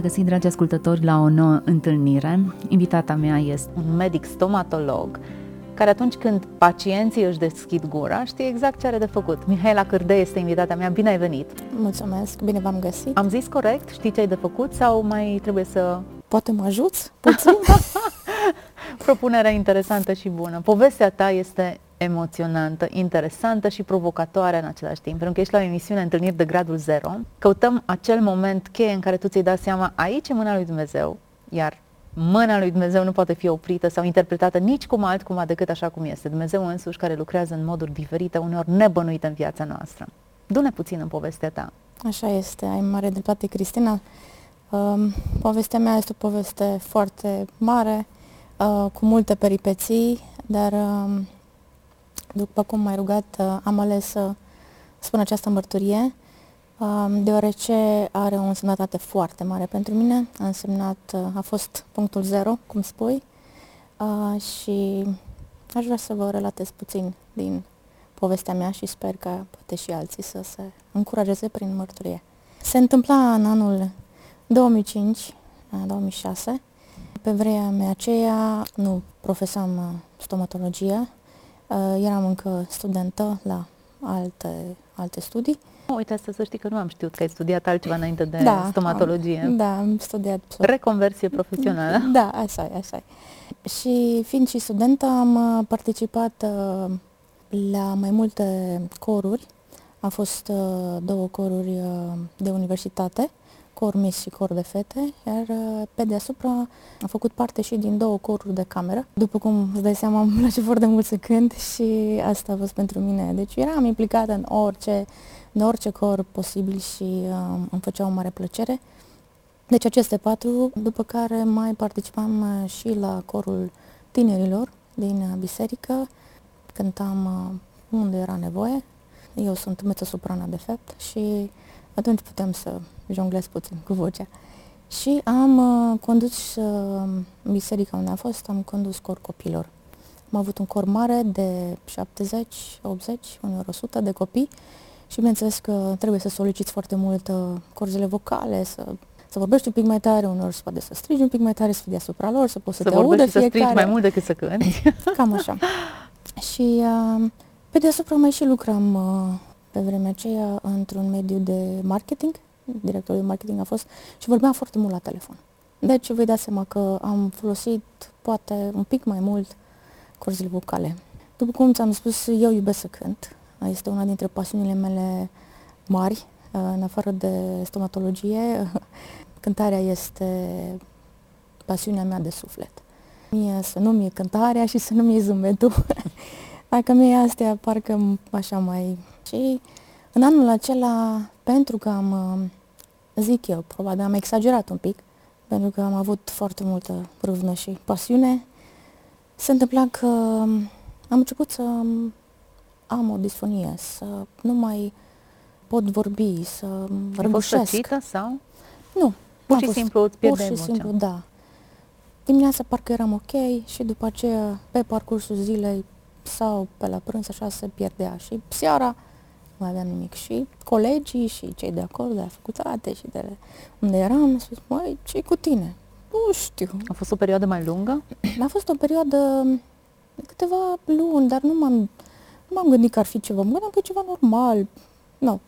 Regăsit, dragi ascultători, la o nouă întâlnire. Invitata mea este un medic stomatolog care atunci când pacienții își deschid gura, știe exact ce are de făcut. Mihaela Cârde este invitata mea, bine ai venit! Mulțumesc, bine v-am găsit. Am zis corect? Știi ce ai de făcut sau mai trebuie să... Poate mă ajuți puțin? Propunerea interesantă și bună. Povestea ta este emoționantă, interesantă și provocatoare în același timp, pentru că ești la o emisiune Întâlniri de gradul 0. Căutăm acel moment cheie în care tu ți-ai dat seama, aici e mâna lui Dumnezeu, iar mâna lui Dumnezeu nu poate fi oprită sau interpretată nici cum altcumva decât așa cum este. Dumnezeu însuși care lucrează în moduri diferite, uneori nebănuite în viața noastră. Du-ne puțin în povestea ta. Așa este, ai mare dreptate, Cristina. Um, povestea mea este o poveste foarte mare, uh, cu multe peripeții, dar um, după cum m-ai rugat, uh, am ales să spun această mărturie, um, deoarece are o însemnătate foarte mare pentru mine. A însemnat, uh, a fost punctul zero, cum spui, uh, și aș vrea să vă relatez puțin din povestea mea și sper că poate și alții să se încurajeze prin mărturie. Se întâmpla în anul 2005, 2006. Pe vremea aceea nu profesam stomatologie, Uh, eram încă studentă la alte, alte studii. Uite, asta să știți că nu am știut că ai studiat altceva înainte de da, stomatologie. Am, da, am studiat. Reconversie profesională. Da, așa e, așa e. Și fiind și studentă, am uh, participat uh, la mai multe coruri. A fost două coruri de universitate cor mis și cor de fete, iar uh, pe deasupra am făcut parte și din două coruri de cameră. După cum îți dai seama, îmi place foarte mult să cânt și asta a fost pentru mine. Deci eram implicată în orice, în orice cor posibil și uh, îmi făcea o mare plăcere. Deci aceste patru, după care mai participam uh, și la corul tinerilor din uh, biserică, cântam unde era nevoie. Eu sunt mezzo-soprana de fapt și atunci putem să jonglez puțin cu vocea. Și am uh, condus uh, biserica unde am fost, am condus cor copilor. Am avut un cor mare de 70, 80, uneori 100 de copii și bineînțeles că trebuie să soliciți foarte mult uh, corzile vocale, să, să vorbești un pic mai tare, uneori să poate să strigi un pic mai tare, să fii deasupra lor, să poți să, să te audă fiecare. să strigi mai mult decât să cânti. Cam așa. și uh, pe deasupra mai și lucram uh, pe vremea aceea într-un mediu de marketing, directorul de marketing a fost, și vorbeam foarte mult la telefon. Deci vă dați seama că am folosit poate un pic mai mult corzile vocale. După cum ți-am spus, eu iubesc să cânt. Este una dintre pasiunile mele mari, în afară de stomatologie. Cântarea este pasiunea mea de suflet. Mie să nu-mi e cântarea și să nu-mi e zâmbetul. Dacă mie astea parcă așa mai și în anul acela, pentru că am, uh, zic eu, probabil am exagerat un pic, pentru că am avut foarte multă râvnă și pasiune, se întâmpla că um, am început să um, am o disfonie, să nu mai pot vorbi, să răbușesc. Ai sau? Nu. Pur și simplu îți Pur și simplu, da. Dimineața parcă eram ok și după aceea, pe parcursul zilei sau pe la prânz, așa se pierdea. Și seara nu aveam nimic. Și colegii și cei de acolo, de la facultate și de unde eram, am spus, măi, ce cu tine? Nu știu. A fost o perioadă mai lungă? A fost o perioadă de câteva luni, dar nu m-am, nu m-am gândit că ar fi ceva. Mă gândeam că e ceva normal. Nu.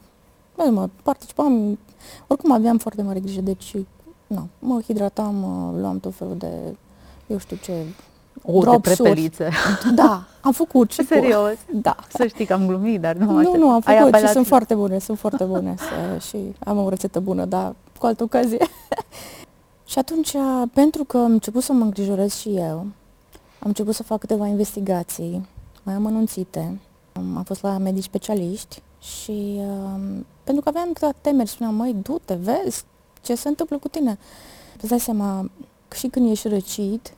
Nu, mă, participam, oricum aveam foarte mare grijă, deci, nu, mă hidratam, luam tot felul de, eu știu ce, o, de prepelițe. Da, am făcut și Serios? Cu... Da. Să știi că am glumit, dar nu Nu, nu, am făcut și sunt foarte bune, sunt foarte bune să, și am o rețetă bună, dar cu altă ocazie. și atunci, pentru că am început să mă îngrijorez și eu, am început să fac câteva investigații mai amănunțite. Am fost la medici specialiști și um, pentru că aveam câteva temeri, spuneam, măi, du-te, vezi ce se întâmplă cu tine. Îți dai seama, și când ești răcit,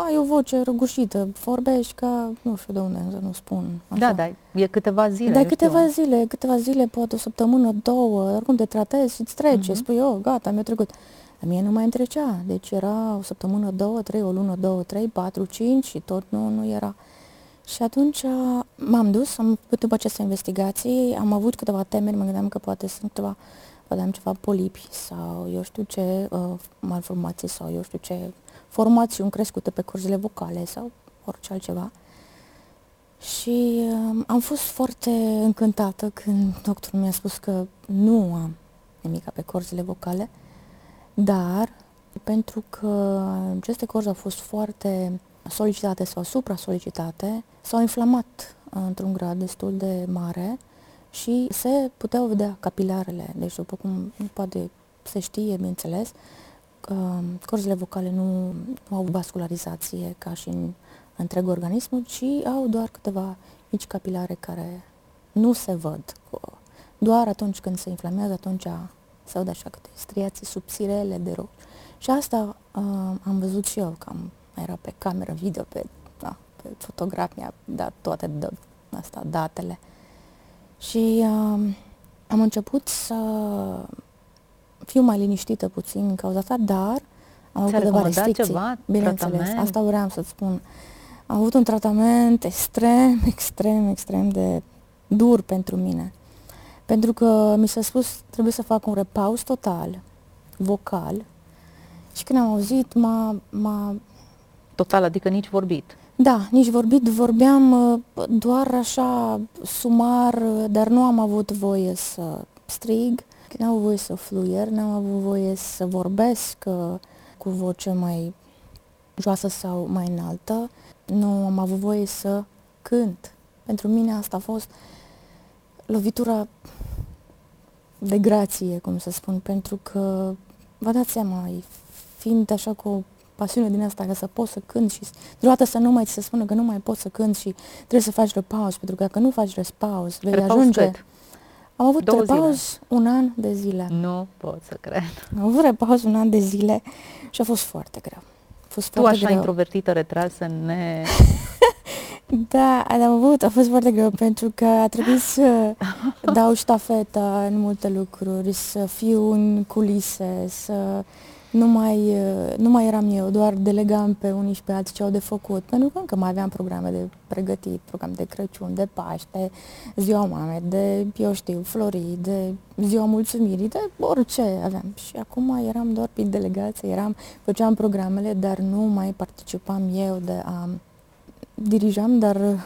ai o voce răgușită, vorbești ca, nu știu de unde să nu spun. Așa. Da, da, e câteva zile. Da, eu câteva știu. zile, câteva zile, poate o săptămână, două, oricum te tratezi și îți trece, Mhm. spui, oh, gata, mi-a trecut. La mie nu mai îmi trecea, deci era o săptămână, două, trei, o lună, două, trei, patru, cinci și tot nu, nu era. Și atunci uh, m-am dus, am făcut după aceste investigații, am avut câteva temeri, mă gândeam că poate sunt câteva, poate am ceva polipi sau eu știu ce uh, malformații sau eu știu ce formațiuni crescute pe corzile vocale sau orice altceva. Și uh, am fost foarte încântată când doctorul mi-a spus că nu am nimic pe corzile vocale, dar pentru că aceste corzi au fost foarte solicitate sau supra-solicitate, s-au inflamat într-un grad destul de mare și se puteau vedea capilarele. Deci, după cum poate se știe, bineînțeles, uh, corzile vocale nu, nu au vascularizație ca și în întreg organismul, ci au doar câteva mici capilare care nu se văd. Doar atunci când se inflamează, atunci se văd așa câte striații subțirele de roșu. Și asta uh, am văzut și eu, că am, era pe cameră video, pe, da, pe fotograf mi-a dat toate de, asta, datele. Și uh, am început să fiu mai liniștită puțin în cauza asta, dar am avut Ți-a câteva recomandat restricții. ceva? Bineînțeles, Tratament? asta vreau să-ți spun. Am avut un tratament extrem, extrem, extrem de dur pentru mine. Pentru că mi s-a spus trebuie să fac un repaus total, vocal. Și când am auzit, m-a, m-a Total, adică nici vorbit. da, nici vorbit, vorbeam uh, doar așa sumar, uh, dar nu am avut voie să strig, nu am avut voie să fluier, nu am avut voie să vorbesc uh, cu voce mai joasă sau mai înaltă, nu am avut voie să cânt. Pentru mine asta a fost lovitura de grație, cum să spun, pentru că vă dați seama, fiind așa cu o pasiune din asta, ca să poți să cânti și deodată să nu mai ți se spună că nu mai poți să cânti și trebuie să faci repaus, pentru că dacă nu faci repaus, vei Repaus ajunge... cât? Am avut Două repaus un an de zile. Nu pot să cred. Am avut repaus un an de zile și a fost foarte greu. A fost Tu foarte așa greu. introvertită, retrasă, ne... Da, am avut, a fost foarte greu pentru că a trebuit să dau ștafeta în multe lucruri, să fiu în culise, să nu mai, nu mai eram eu, doar delegam pe unii și pe alții ce au de făcut, pentru că încă mai aveam programe de pregătit, program de Crăciun, de Paște, ziua mame, de, eu știu, florii, de ziua mulțumirii, de orice aveam. Și acum eram doar pe delegație, eram, făceam programele, dar nu mai participam eu de a dirijam, dar uh,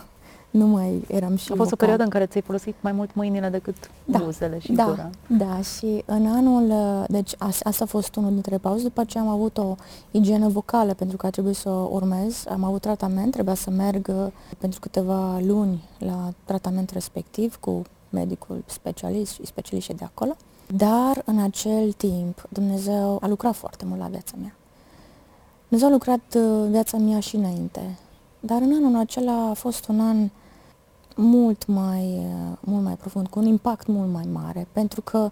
nu mai eram și A fost o vocal. perioadă în care ți-ai folosit mai mult mâinile decât Da, buzele și da, gura. Da, și în anul, uh, deci as, asta a fost unul dintre pauze, după aceea am avut o igienă vocală pentru că a trebuit să o urmez, am avut tratament, trebuia să merg uh, pentru câteva luni la tratament respectiv cu medicul specialist și specialiștii de acolo, dar în acel timp Dumnezeu a lucrat foarte mult la viața mea. Dumnezeu a lucrat uh, viața mea și înainte, dar în anul acela a fost un an mult mai, uh, mult mai profund, cu un impact mult mai mare, pentru că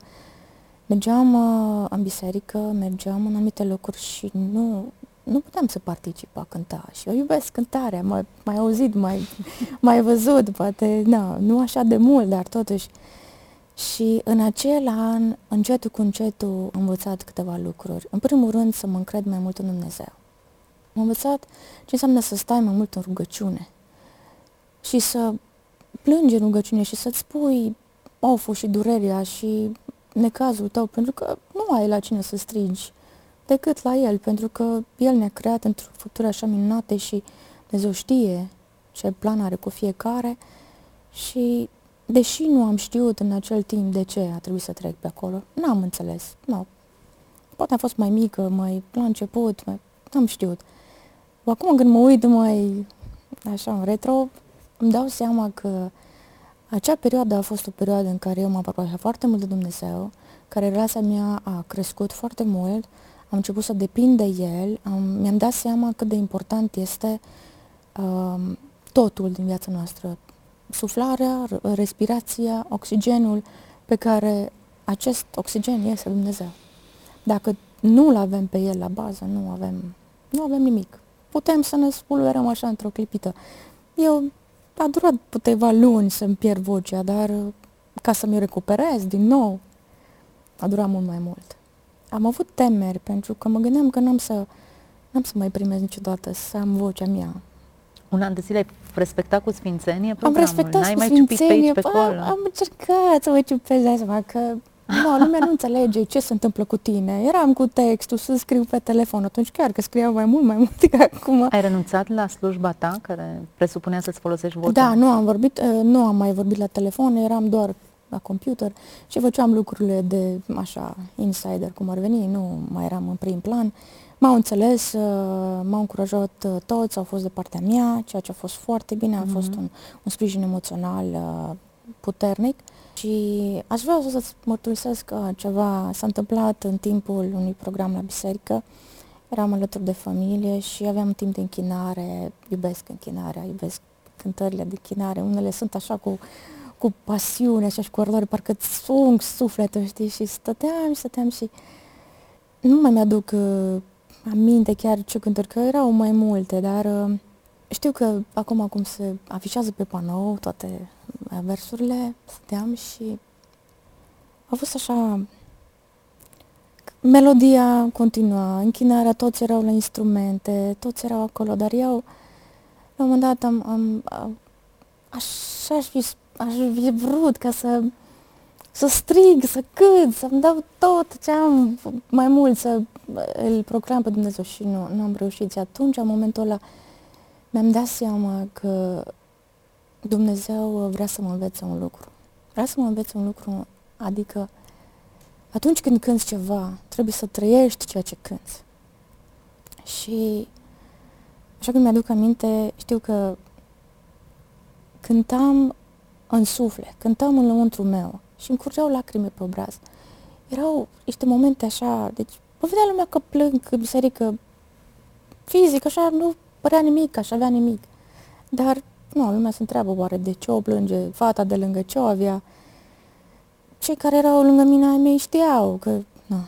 mergeam uh, în biserică, mergeam în anumite locuri și nu, nu puteam să particip a cânta. Și eu iubesc cântarea, mai, mai auzit, mai, mai văzut, poate, na, nu așa de mult, dar totuși. Și în acel an, încetul cu încetul, am învățat câteva lucruri. În primul rând, să mă încred mai mult în Dumnezeu. Am învățat ce înseamnă să stai mai mult în rugăciune și să plângi în rugăciune și să-ți spui oful și durerea și necazul tău, pentru că nu ai la cine să strigi decât la El, pentru că El ne-a creat într-o făptură așa minunate și Dumnezeu știe ce plan are cu fiecare și deși nu am știut în acel timp de ce a trebuit să trec pe acolo, n-am înțeles, nu. Poate am fost mai mică, mai la început, mai, n-am știut. Acum când mă uit mai așa în retro, îmi dau seama că acea perioadă a fost o perioadă în care eu m-am apropiat foarte mult de Dumnezeu, care relația mea a crescut foarte mult, am început să depind de El, am, mi-am dat seama cât de important este um, totul din viața noastră. Suflarea, r- respirația, oxigenul pe care acest oxigen este Dumnezeu. Dacă nu-l avem pe El la bază, nu avem, nu avem nimic. Putem să ne spulberăm așa într-o clipită. Eu a durat câteva luni să-mi pierd vocea, dar ca să mi recuperez din nou, a durat mult mai mult. Am avut temeri pentru că mă gândeam că n-am să, n-am să mai primez niciodată să am vocea mea. Un an de zile ai respectat cu sfințenie Am respectat N-ai cu mai sfințenie, ciupit pe aici, pe am, acolo. am încercat să mă ciupez de seama că nu, lumea nu înțelege ce se întâmplă cu tine. Eram cu textul să scriu pe telefon, atunci chiar că scriam mai mult, mai mult ca acum. Ai renunțat la slujba ta, care presupunea să-ți folosești vocea? Da, nu am vorbit, uh, nu am mai vorbit la telefon, eram doar la computer și făceam lucrurile de așa insider, cum ar veni, nu mai eram în prim plan. M-au înțeles, uh, m-au încurajat uh, toți, au fost de partea mea, ceea ce a fost foarte bine, a fost un, un sprijin emoțional uh, puternic și aș vrea să-ți mărturisesc că ceva s-a întâmplat în timpul unui program la biserică. Eram alături de familie și aveam timp de închinare, iubesc închinarea, iubesc cântările de închinare, unele sunt așa cu, cu pasiune, așa și cu ardore, parcă îți ung sufletul, știi, și stăteam și stăteam și nu mai mi-aduc uh, aminte chiar ce cântări, că erau mai multe, dar uh, știu că acum cum se afișează pe panou toate uh, versurile, stăteam și a fost așa melodia continua, închinarea, toți erau la instrumente, toți erau acolo, dar eu la un moment dat am, am, am așa aș fi, aș fi vrut ca să să strig, să cânt, să-mi dau tot ce am mai mult, să îl proclam pe Dumnezeu și nu, nu am reușit. Și atunci, în momentul ăla, mi-am dat seama că Dumnezeu vrea să mă învețe un lucru. Vrea să mă învețe un lucru, adică atunci când cânți ceva, trebuie să trăiești ceea ce cânți. Și așa când mi-aduc aminte, știu că cântam în suflet, cântam în lăuntru meu și îmi curgeau lacrime pe obraz. Erau niște momente așa, deci mă vedea lumea că plâng în biserică fizic, așa nu părea nimic, așa avea nimic. Dar nu, lumea se întreabă oare de ce o plânge fata de lângă ce o avea. Cei care erau lângă mine ai mei știau că, na,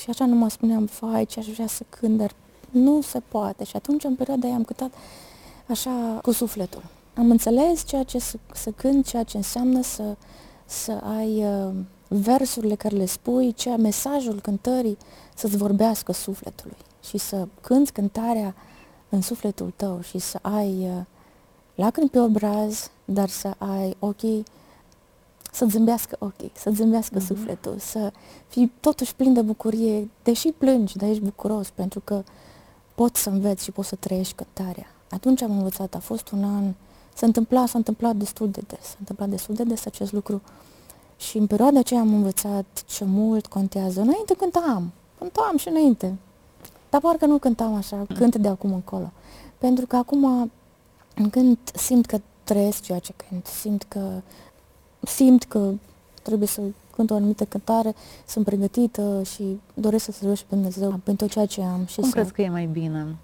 și așa nu mă spuneam, fai, ce aș vrea să cânt, dar nu se poate. Și atunci, în perioada aia, am cântat așa cu sufletul. Am înțeles ceea ce să, să cânt, ceea ce înseamnă să, să ai uh, versurile care le spui, ceea mesajul cântării să-ți vorbească sufletului și să cânți cântarea în sufletul tău și să ai uh, lacrimi pe obraz, dar să ai ochii să zâmbească ochii, să zâmbească mm-hmm. sufletul, să fii totuși plin de bucurie, deși plângi, dar ești bucuros pentru că poți să înveți și poți să trăiești cântarea. Atunci am învățat, a fost un an, s-a întâmplat, s-a întâmplat destul de des, s-a întâmplat destul de des acest lucru și în perioada aceea am învățat ce mult contează. Înainte cântam, cântam și înainte, dar parcă nu cântam așa, cânt de acum încolo. Pentru că acum, când simt că trăiesc ceea ce cânt, simt că simt că trebuie să cânt o anumită cântare, sunt pregătită și doresc să se pe Dumnezeu pentru ceea ce am. Și Cum să... crezi că e mai bine?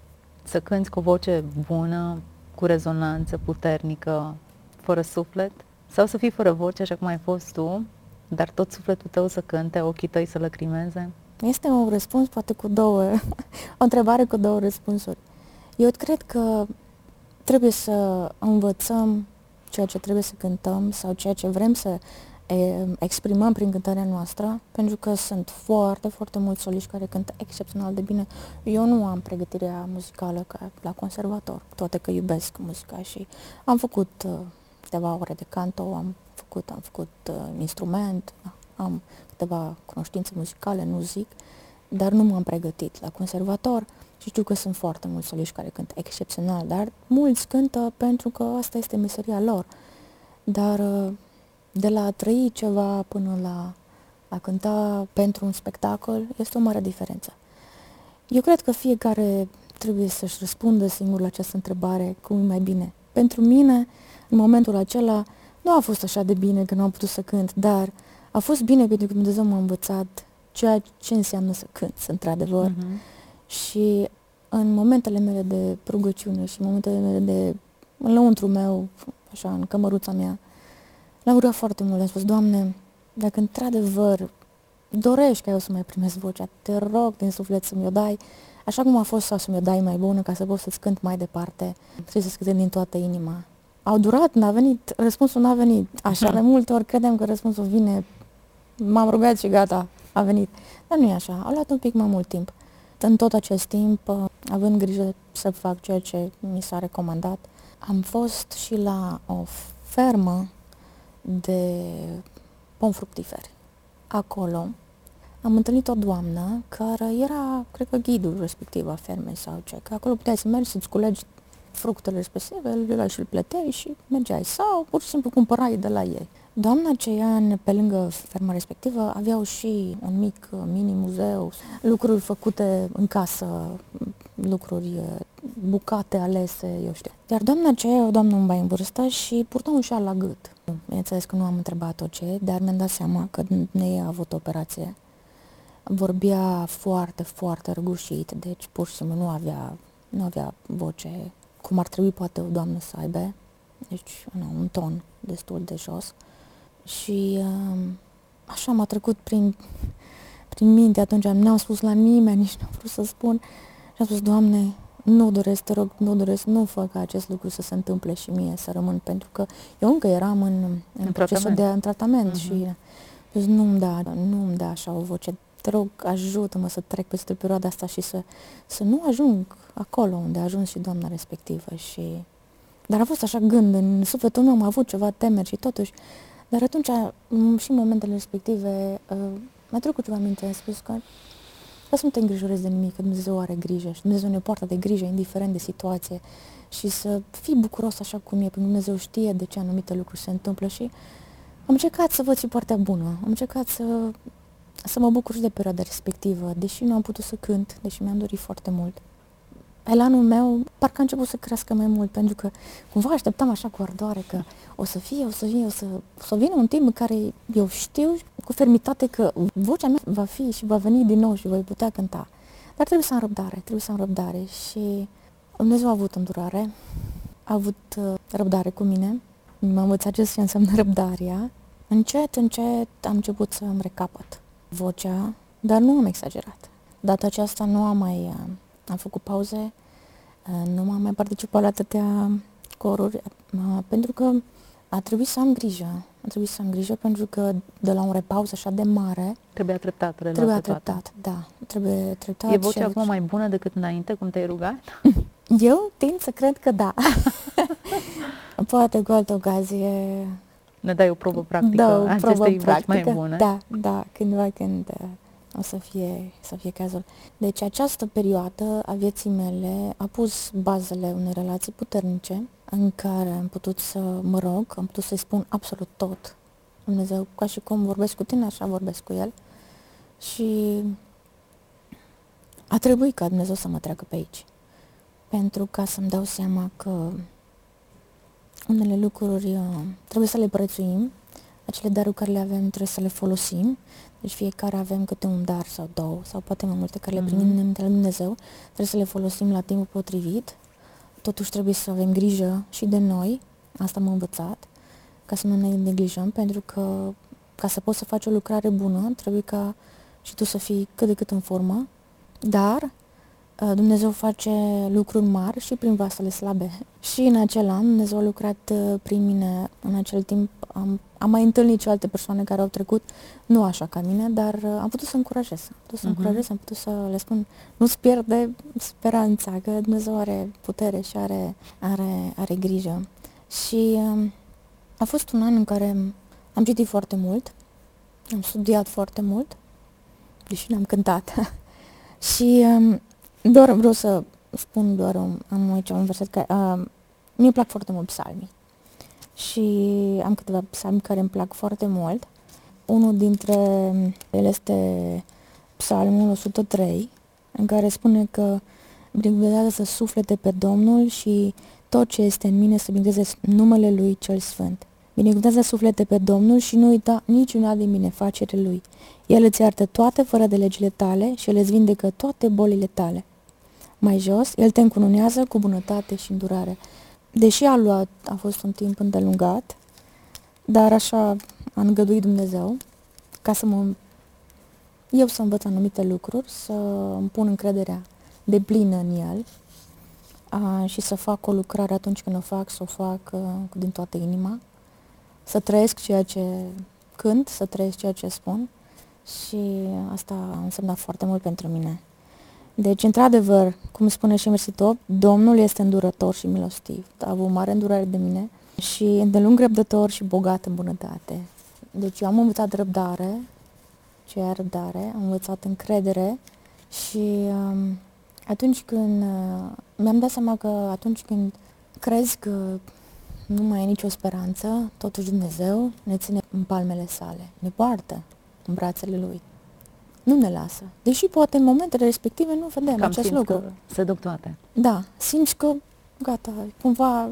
Să cânți cu o voce bună, cu rezonanță puternică, fără suflet? Sau să fii fără voce, așa cum ai fost tu, dar tot sufletul tău să cânte, ochii tăi să lăcrimeze? Este un răspuns poate cu două, o întrebare cu două răspunsuri. Eu cred că trebuie să învățăm ceea ce trebuie să cântăm sau ceea ce vrem să e, exprimăm prin cântarea noastră, pentru că sunt foarte, foarte mulți soliști care cântă excepțional de bine. Eu nu am pregătirea muzicală ca la conservator, toate că iubesc muzica și am făcut uh, câteva ore de canto, am făcut, am făcut uh, instrument, am câteva cunoștințe muzicale, nu zic, dar nu m-am pregătit la conservator și știu că sunt foarte mulți soliști care cântă excepțional, dar mulți cântă pentru că asta este meseria lor. Dar uh, de la a trăi ceva până la a cânta pentru un spectacol este o mare diferență. Eu cred că fiecare trebuie să-și răspundă singur la această întrebare cum e mai bine. Pentru mine, în momentul acela, nu a fost așa de bine că nu am putut să cânt, dar a fost bine pentru că Dumnezeu m-a învățat ceea ce înseamnă să cânt, într-adevăr. Uh-huh. Și în momentele mele de rugăciune și în momentele mele de în lăuntru meu, așa, în cămăruța mea, l-am rugat foarte mult, am spus, Doamne, dacă într-adevăr dorești ca eu să mai primesc vocea, te rog din suflet să mi-o dai, așa cum a fost sau să mi-o dai mai bună ca să pot să-ți cânt mai departe, trebuie să-ți cânt din toată inima. Au durat, n-a venit, răspunsul n-a venit. Așa de multe ori credem că răspunsul vine, m-am rugat și gata, a venit. Dar nu e așa, a luat un pic mai mult timp. În tot acest timp, uh, având grijă să fac ceea ce mi s-a recomandat, am fost și la o fermă de pom fructiferi. Acolo am întâlnit o doamnă care era, cred că, ghidul respectiv a fermei sau ce, că acolo puteai să mergi să-ți culegi fructele respective, le și îl plăteai și mergeai sau pur și simplu cumpărai de la ei. Doamna aceea, pe lângă ferma respectivă, aveau și un mic mini-muzeu, lucruri făcute în casă, lucruri, bucate alese, eu știu. Iar doamna aceea e o doamnă un bai în vârstă și purta un șal la gât. Bineînțeles că nu am întrebat-o ce, dar mi-am dat seama că ne a avut operație. Vorbea foarte, foarte răgușit, deci pur și simplu nu avea, nu avea voce cum ar trebui poate o doamnă să aibă. Deci, nu, un ton destul de jos. Și uh, așa m-a trecut prin, prin minte atunci, nu am spus la nimeni, nici nu am vrut să spun. Și am spus, Doamne, nu doresc, te rog, nu doresc, nu fă ca acest lucru să se întâmple și mie să rămân, pentru că eu încă eram în, în, în procesul de în tratament uh-huh. și zis, nu-mi da, nu-mi da așa o voce, te rog, ajută-mă să trec peste perioada asta și să, să nu ajung acolo unde a ajuns și doamna respectivă. Și... Dar a fost așa gând, în sufletul meu am avut ceva temeri și totuși dar atunci, și în momentele respective, uh, mi-a trecut ceva minte, am spus că să nu te îngrijorezi de nimic, că Dumnezeu are grijă și Dumnezeu ne poartă de grijă, indiferent de situație și să fii bucuros așa cum e, pentru că Dumnezeu știe de ce anumite lucruri se întâmplă și am încercat să văd și partea bună, am încercat să, să mă bucur și de perioada respectivă, deși nu am putut să cânt, deși mi-am dorit foarte mult elanul meu parcă a început să crească mai mult, pentru că cumva așteptam așa cu ardoare că o să fie, o să fie, o să, o să vină un timp în care eu știu cu fermitate că vocea mea va fi și va veni din nou și voi putea cânta. Dar trebuie să am răbdare, trebuie să am răbdare și Dumnezeu a avut îndurare, a avut uh, răbdare cu mine, m-a învățat ce înseamnă răbdarea. Încet, încet am început să îmi recapăt vocea, dar nu am exagerat. Data aceasta nu am mai uh, am făcut pauze, uh, nu m-am mai participat la atâtea coruri, uh, pentru că a trebuit să am grijă. A trebuit să am grijă pentru că de la un repaus așa de mare... Trebuia treptat Trebuia treptat, da. Trebuie treptat. E vocea acum mai bună decât înainte, cum te-ai rugat? Eu tind să cred că da. Poate cu altă ocazie... Ne dai o probă practică da, o probă practică. mai bune. Da, da, cândva când uh, o să fie, să fie cazul. Deci această perioadă a vieții mele a pus bazele unei relații puternice în care am putut să mă rog, am putut să-i spun absolut tot. Dumnezeu, ca și cum vorbesc cu tine, așa vorbesc cu El. Și a trebuit ca Dumnezeu să mă treacă pe aici. Pentru ca să-mi dau seama că unele lucruri uh, trebuie să le prețuim, acele daruri care le avem trebuie să le folosim, deci fiecare avem câte un dar sau două, sau poate mai multe care le primim mm-hmm. de la Dumnezeu, trebuie să le folosim la timpul potrivit. Totuși trebuie să avem grijă și de noi, asta m-am învățat, ca să nu ne neglijăm, pentru că ca să poți să faci o lucrare bună, trebuie ca și tu să fii cât de cât în formă, dar Uh, Dumnezeu face lucruri mari și prin vasele slabe. Și în acel an Dumnezeu a lucrat uh, prin mine. În acel timp am, am mai întâlnit și alte persoane care au trecut, nu așa ca mine, dar uh, am putut să încurajez. Am putut să uh-huh. încurajez, am putut să le spun, nu-ți pierde speranța, că Dumnezeu are putere și are, are, are grijă. Și um, a fost un an în care am citit foarte mult, am studiat foarte mult, deși n-am cântat. și um, doar vreau să spun doar, un, am aici un verset care, uh, mi-e plac foarte mult psalmii. Și am câteva psalmi care îmi plac foarte mult. Unul dintre ele este psalmul 103, în care spune că binecuvântează suflete pe Domnul și tot ce este în mine să binecuvânteze numele Lui cel Sfânt. Binecuvântează suflete pe Domnul și nu uita niciuna din mine facere Lui. El îți iartă toate fără de legile tale și El îți vindecă toate bolile tale. Mai jos, El te încununează cu bunătate și îndurare. Deși a luat, a fost un timp îndelungat, dar așa a îngăduit Dumnezeu ca să mă eu să învăț anumite lucruri, să îmi pun încrederea de plină în el a, și să fac o lucrare atunci când o fac, să o fac a, din toată inima, să trăiesc ceea ce cânt, să trăiesc ceea ce spun și asta a însemnat foarte mult pentru mine. Deci, într-adevăr, cum spune și Top, Domnul este îndurător și milostiv. A avut mare îndurare de mine și îndelung răbdător și bogat în bunătate. Deci eu am învățat răbdare, ce e răbdare, am învățat încredere și um, atunci când uh, mi-am dat seama că atunci când crezi că nu mai e nicio speranță, totuși Dumnezeu ne ține în palmele sale, ne poartă în brațele Lui. Nu ne lasă. Deși poate în momentele respective nu vedem Cam acest lucru. se duc toate. Da, simți că gata, cumva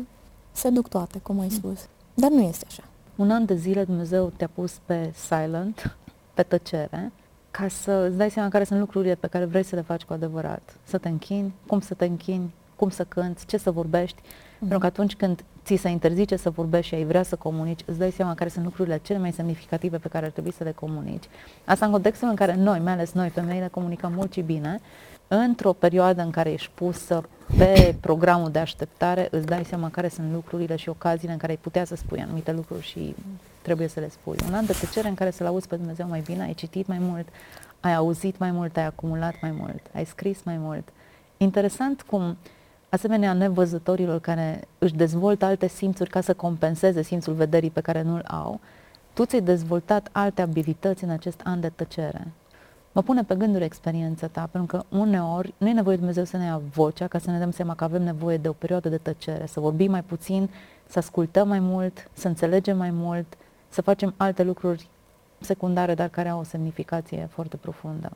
se duc toate, cum ai spus. Dar nu este așa. Un an de zile Dumnezeu te-a pus pe silent, pe tăcere, ca să îți dai seama care sunt lucrurile pe care vrei să le faci cu adevărat. Să te închini, cum să te închini, cum să cânți, ce să vorbești. Mm-hmm. Pentru că atunci când ți se interzice să vorbești și ai vrea să comunici, îți dai seama care sunt lucrurile cele mai semnificative pe care ar trebui să le comunici. Asta în contextul în care noi, mai ales noi, femeile, comunicăm mult și bine, într-o perioadă în care ești pusă pe programul de așteptare, îți dai seama care sunt lucrurile și ocaziile în care ai putea să spui anumite lucruri și trebuie să le spui. Un an de tăcere în care să-L auzi pe Dumnezeu mai bine, ai citit mai mult, ai auzit mai mult, ai acumulat mai mult, ai scris mai mult. Interesant cum asemenea nevăzătorilor care își dezvoltă alte simțuri ca să compenseze simțul vederii pe care nu-l au, tu ți-ai dezvoltat alte abilități în acest an de tăcere. Mă pune pe gânduri experiența ta, pentru că uneori nu e nevoie de Dumnezeu să ne ia vocea ca să ne dăm seama că avem nevoie de o perioadă de tăcere, să vorbim mai puțin, să ascultăm mai mult, să înțelegem mai mult, să facem alte lucruri secundare, dar care au o semnificație foarte profundă.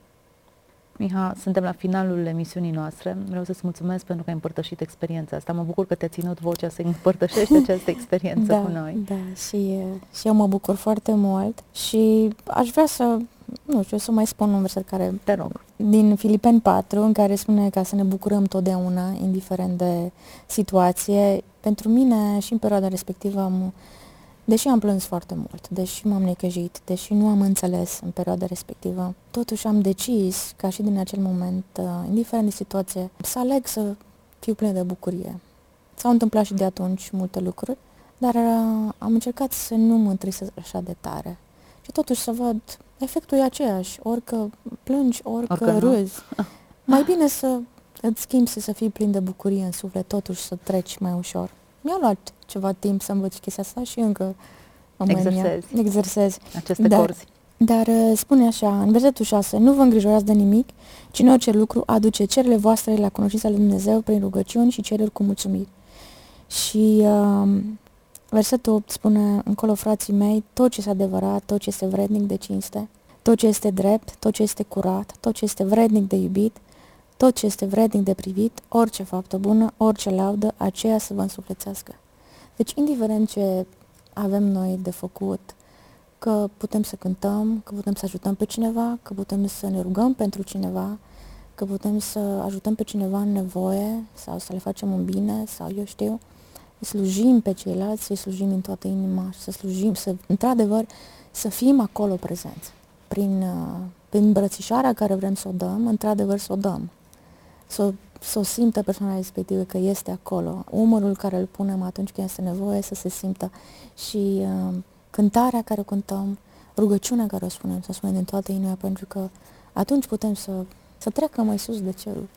Miha, suntem la finalul emisiunii noastre. Vreau să-ți mulțumesc pentru că ai împărtășit experiența asta. Mă bucur că te-a ținut vocea să împărtășești această experiență da, cu noi. Da, și, și eu mă bucur foarte mult și aș vrea să, nu știu, să mai spun un verset care... Te rog. Din Filipeni 4, în care spune ca să ne bucurăm totdeauna, indiferent de situație. Pentru mine și în perioada respectivă am Deși am plâns foarte mult, deși m-am necăjit, deși nu am înțeles în perioada respectivă, totuși am decis, ca și din acel moment, uh, indiferent de situație, să aleg să fiu plină de bucurie. S-au întâmplat și de atunci multe lucruri, dar uh, am încercat să nu mă întrisesc așa de tare. Și totuși să văd, efectul e aceeași, orică plângi, orică, orică râzi. Mai bine să îți schimbi să, să fii plin de bucurie în suflet, totuși să treci mai ușor. Mi-a luat ceva timp să învăț chestia asta și încă exersezi. exersez. Aceste dar, corzi. Dar uh, spune așa, în versetul 6, nu vă îngrijorați de nimic, ci în orice lucru aduce cererile voastre la cunoștința lui Dumnezeu prin rugăciuni și cereri cu mulțumiri. Și uh, versetul 8 spune încolo, frații mei, tot ce este adevărat, tot ce este vrednic de cinste, tot ce este drept, tot ce este curat, tot ce este vrednic de iubit, tot ce este vrednic de privit, orice faptă bună, orice laudă, aceea să vă însuflețească. Deci, indiferent ce avem noi de făcut, că putem să cântăm, că putem să ajutăm pe cineva, că putem să ne rugăm pentru cineva, că putem să ajutăm pe cineva în nevoie sau să le facem un bine sau eu știu, să slujim pe ceilalți, să-i slujim din toată inima și să slujim, să, într-adevăr, să fim acolo prezenți. Prin, uh, prin îmbrățișarea care vrem să o dăm, într-adevăr să o dăm să, să o simtă persoana respectivă că este acolo. Umărul care îl punem atunci când este nevoie să se simtă și uh, cântarea care o cântăm, rugăciunea care o spunem, să spunem din toată inima, pentru că atunci putem să, să treacă mai sus de cerul.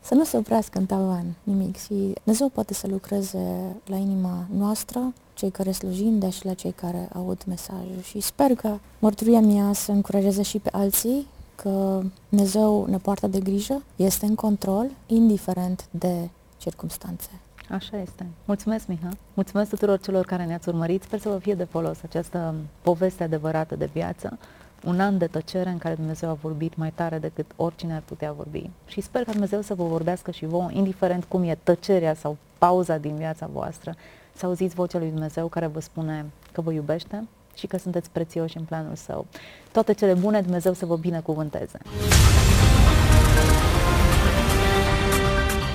Să nu se oprească în tavan nimic și Dumnezeu poate să lucreze la inima noastră, cei care slujim, dar și la cei care aud mesajul. Și sper că mărturia mea să încurajeze și pe alții că Dumnezeu ne poartă de grijă, este în control, indiferent de circumstanțe. Așa este. Mulțumesc, Miha. Mulțumesc tuturor celor care ne-ați urmărit. Sper să vă fie de folos această poveste adevărată de viață. Un an de tăcere în care Dumnezeu a vorbit mai tare decât oricine ar putea vorbi. Și sper că Dumnezeu să vă vorbească și vouă, indiferent cum e tăcerea sau pauza din viața voastră, să auziți vocea lui Dumnezeu care vă spune că vă iubește, și că sunteți prețioși în planul său. Toate cele bune, Dumnezeu să vă binecuvânteze.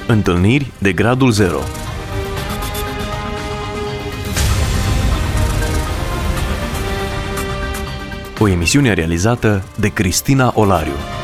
Întâlniri de gradul 0 o emisiune realizată de Cristina Olariu.